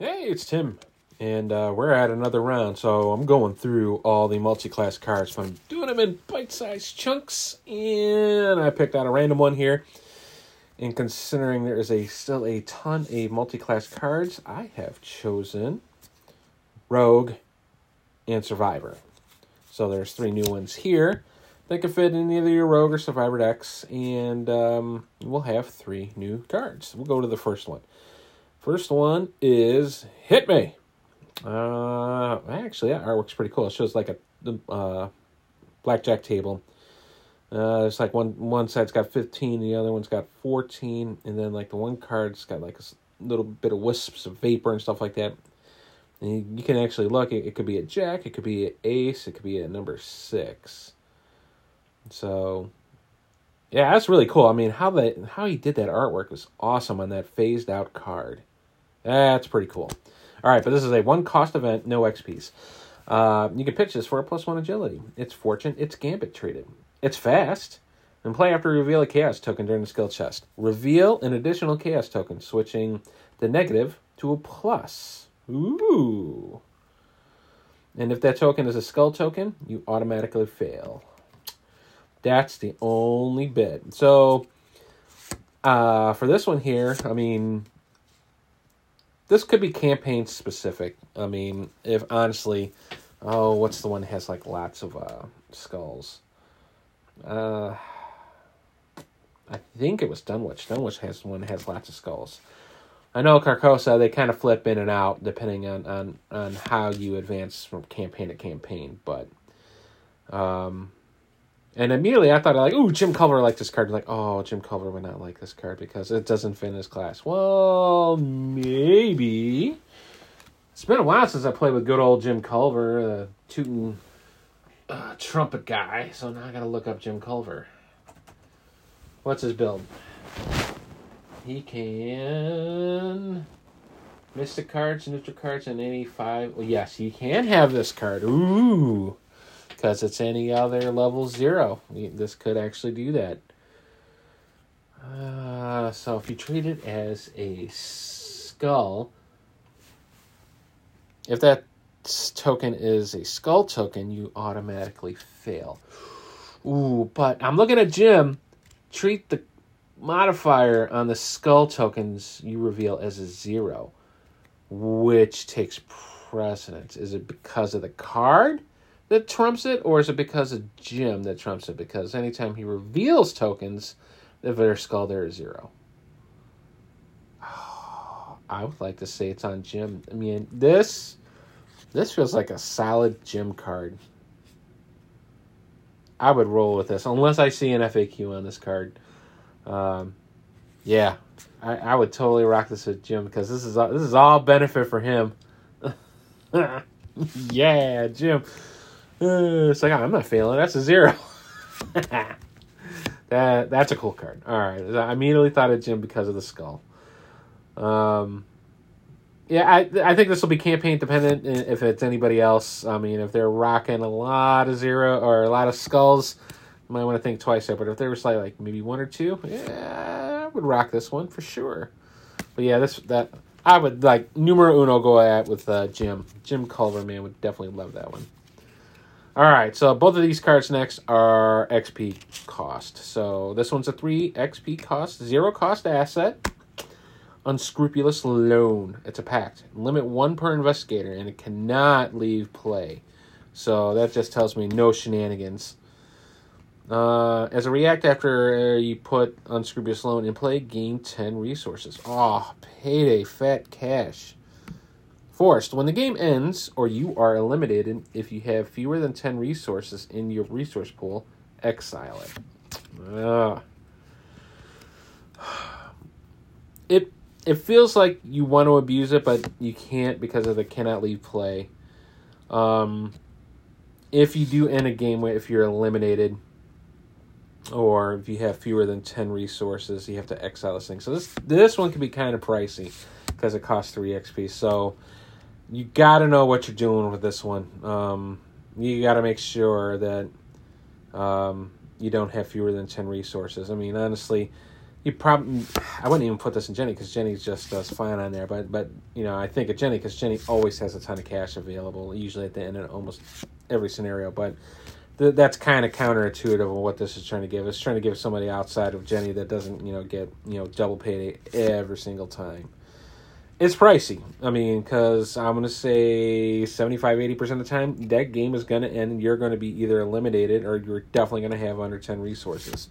Hey, it's Tim, and uh, we're at another round. So I'm going through all the multi-class cards, I'm doing them in bite-sized chunks, and I picked out a random one here. And considering there is a still a ton of multi-class cards, I have chosen Rogue and Survivor. So there's three new ones here that can fit in either your Rogue or Survivor decks, and um, we'll have three new cards. We'll go to the first one. First one is Hit Me. Uh, actually, that artwork's pretty cool. It shows like a uh, blackjack table. Uh, it's like one one side's got fifteen, the other one's got fourteen, and then like the one card's got like a little bit of wisps of vapor and stuff like that. And you, can actually look. It, it could be a jack, it could be an ace, it could be a number six. So yeah, that's really cool. I mean, how that how he did that artwork was awesome on that phased out card. That's pretty cool. All right, but this is a one cost event, no XPs. Uh, you can pitch this for a plus one agility. It's fortune. It's gambit treated. It's fast. And play after reveal a chaos token during the skill test. Reveal an additional chaos token, switching the negative to a plus. Ooh. And if that token is a skull token, you automatically fail. That's the only bit. So, uh, for this one here, I mean, this could be campaign specific. I mean, if honestly, oh, what's the one that has like lots of uh, skulls? Uh, I think it was Dunwich. Dunwich has one that has lots of skulls. I know Carcosa, they kind of flip in and out depending on, on, on how you advance from campaign to campaign, but um, and immediately I thought like, ooh, Jim Culver liked this card. Like, oh, Jim Culver would not like this card because it doesn't fit in his class. Well, maybe. It's been a while since I played with good old Jim Culver, the tooting uh, trumpet guy. So now I gotta look up Jim Culver. What's his build? He can mystic cards, neutral cards, and any five. Well, yes, he can have this card. Ooh because it's any other level zero. This could actually do that. Uh, so if you treat it as a skull, if that token is a skull token, you automatically fail. Ooh, but I'm looking at Jim. Treat the modifier on the skull tokens you reveal as a zero, which takes precedence. Is it because of the card? That trumps it, or is it because of Jim that trumps it? Because anytime he reveals tokens, if they're skull, there is zero. I would like to say it's on Jim. I mean, this this feels like a solid Jim card. I would roll with this unless I see an FAQ on this card. Um, yeah, I, I would totally rock this with Jim because this is this is all benefit for him. yeah, Jim. It's like I'm not failing. That's a zero. that that's a cool card. All right, I immediately thought of Jim because of the skull. Um, yeah, I I think this will be campaign dependent. If it's anybody else, I mean, if they're rocking a lot of zero or a lot of skulls, you might want to think twice there. But if there was like like maybe one or two, yeah, I would rock this one for sure. But yeah, this that I would like numero uno go at with uh, Jim. Jim Culver, man, would definitely love that one. All right, so both of these cards next are XP cost. So this one's a 3 XP cost, zero cost asset. Unscrupulous loan. It's a pact. Limit one per investigator, and it cannot leave play. So that just tells me no shenanigans. Uh, as a react after you put unscrupulous loan in play, gain 10 resources. Oh, payday, fat cash. Forced. When the game ends, or you are eliminated if you have fewer than 10 resources in your resource pool, exile it. Ugh. It it feels like you want to abuse it, but you can't because of the cannot leave play. Um, if you do end a game where if you're eliminated, or if you have fewer than 10 resources, you have to exile this thing. So this this one can be kind of pricey because it costs 3 XP. So you got to know what you're doing with this one. Um, you got to make sure that um, you don't have fewer than 10 resources. I mean, honestly, you probably I wouldn't even put this in Jenny because Jenny just does fine on there. But but you know I think of Jenny because Jenny always has a ton of cash available, usually at the end of almost every scenario. But th- that's kind of counterintuitive of what this is trying to give. It's trying to give somebody outside of Jenny that doesn't you know get you know double payday every single time. It's pricey. I mean, because I'm going to say 75 80% of the time, that game is going to end you're going to be either eliminated or you're definitely going to have under 10 resources.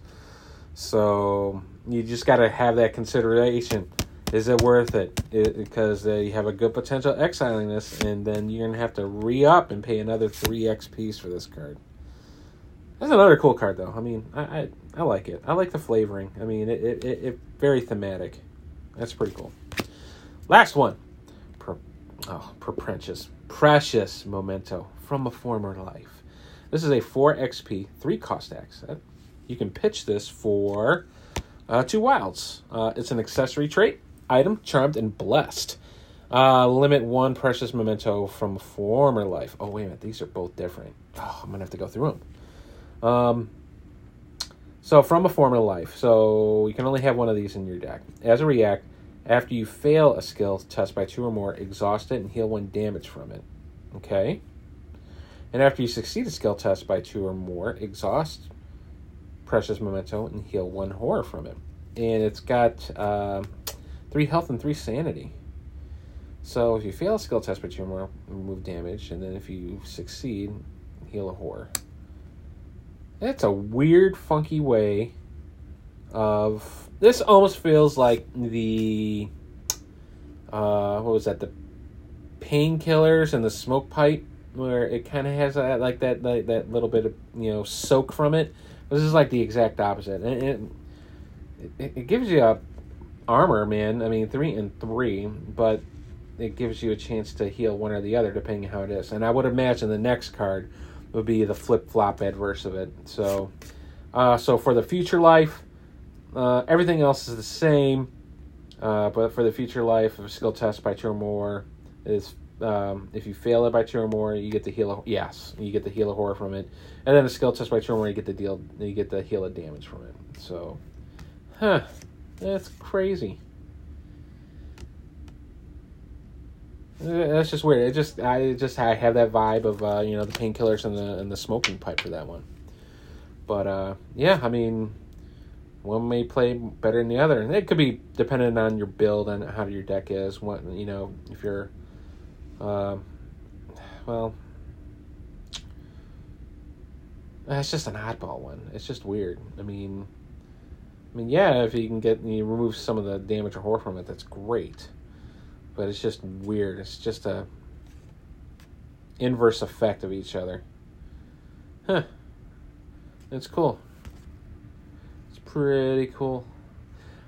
So you just got to have that consideration. Is it worth it? because uh, you have a good potential exiling this, and then you're gonna have to re up and pay another three XP's for this card. That's another cool card, though. I mean, I I, I like it. I like the flavoring. I mean, it it, it, it very thematic. That's pretty cool. Last one. Pro, oh, precious, precious memento from a former life. This is a four XP, three cost X. You can pitch this for uh, two wilds. Uh, it's an accessory trait, item, charmed, and blessed. Uh, limit one precious memento from a former life. Oh, wait a minute. These are both different. Oh, I'm going to have to go through them. Um, so, from a former life. So, you can only have one of these in your deck. As a react, after you fail a skill test by two or more, exhaust it and heal one damage from it. Okay? And after you succeed a skill test by two or more, exhaust precious memento and heal one horror from it. And it's got uh, three health and three sanity. So if you fail a skill test by two or more, remove damage, and then if you succeed, heal a horror. That's a weird, funky way of. This almost feels like the. Uh, what was that? The painkillers and the smoke pipe, where it kind of has that like that, that that little bit of you know soak from it this is like the exact opposite. And it, it, it gives you a armor, man. I mean, three and three, but it gives you a chance to heal one or the other depending how it is. And I would imagine the next card would be the flip flop adverse of it. So, uh, so for the future life, uh, everything else is the same. Uh, but for the future life, of skill test by two or more is um, if you fail it by two or more, you get the heal. A, yes, you get the heal a horror from it, and then a skill test by two or more, you get the deal. You get to heal a damage from it. So, huh, that's crazy. That's just weird. It just I just I have that vibe of uh, you know the painkillers and the and the smoking pipe for that one. But uh, yeah, I mean, one may play better than the other, and it could be dependent on your build and how your deck is. What you know, if you're uh, well, it's just an oddball one. It's just weird. I mean, I mean, yeah, if you can get you remove some of the damage or horror from it, that's great. But it's just weird. It's just a inverse effect of each other. Huh. It's cool. Pretty cool.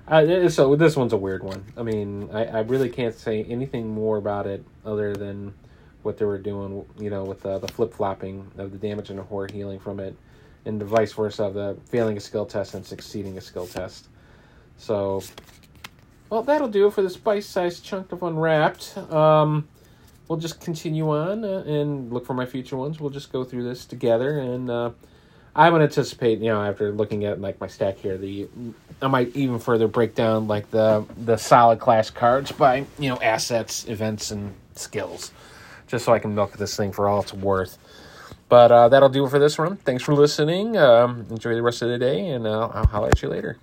Uh, so this one's a weird one. I mean, I, I really can't say anything more about it other than what they were doing, you know, with uh, the flip flopping of the damage and the horror healing from it, and the vice versa of the failing a skill test and succeeding a skill test. So, well, that'll do it for this bite sized chunk of Unwrapped. Um, we'll just continue on uh, and look for my future ones. We'll just go through this together and. I would anticipate, you know, after looking at like my stack here, the I might even further break down like the the solid class cards by you know assets, events, and skills, just so I can milk this thing for all it's worth. But uh, that'll do it for this one. Thanks for listening. Um, enjoy the rest of the day, and uh, I'll holler at you later.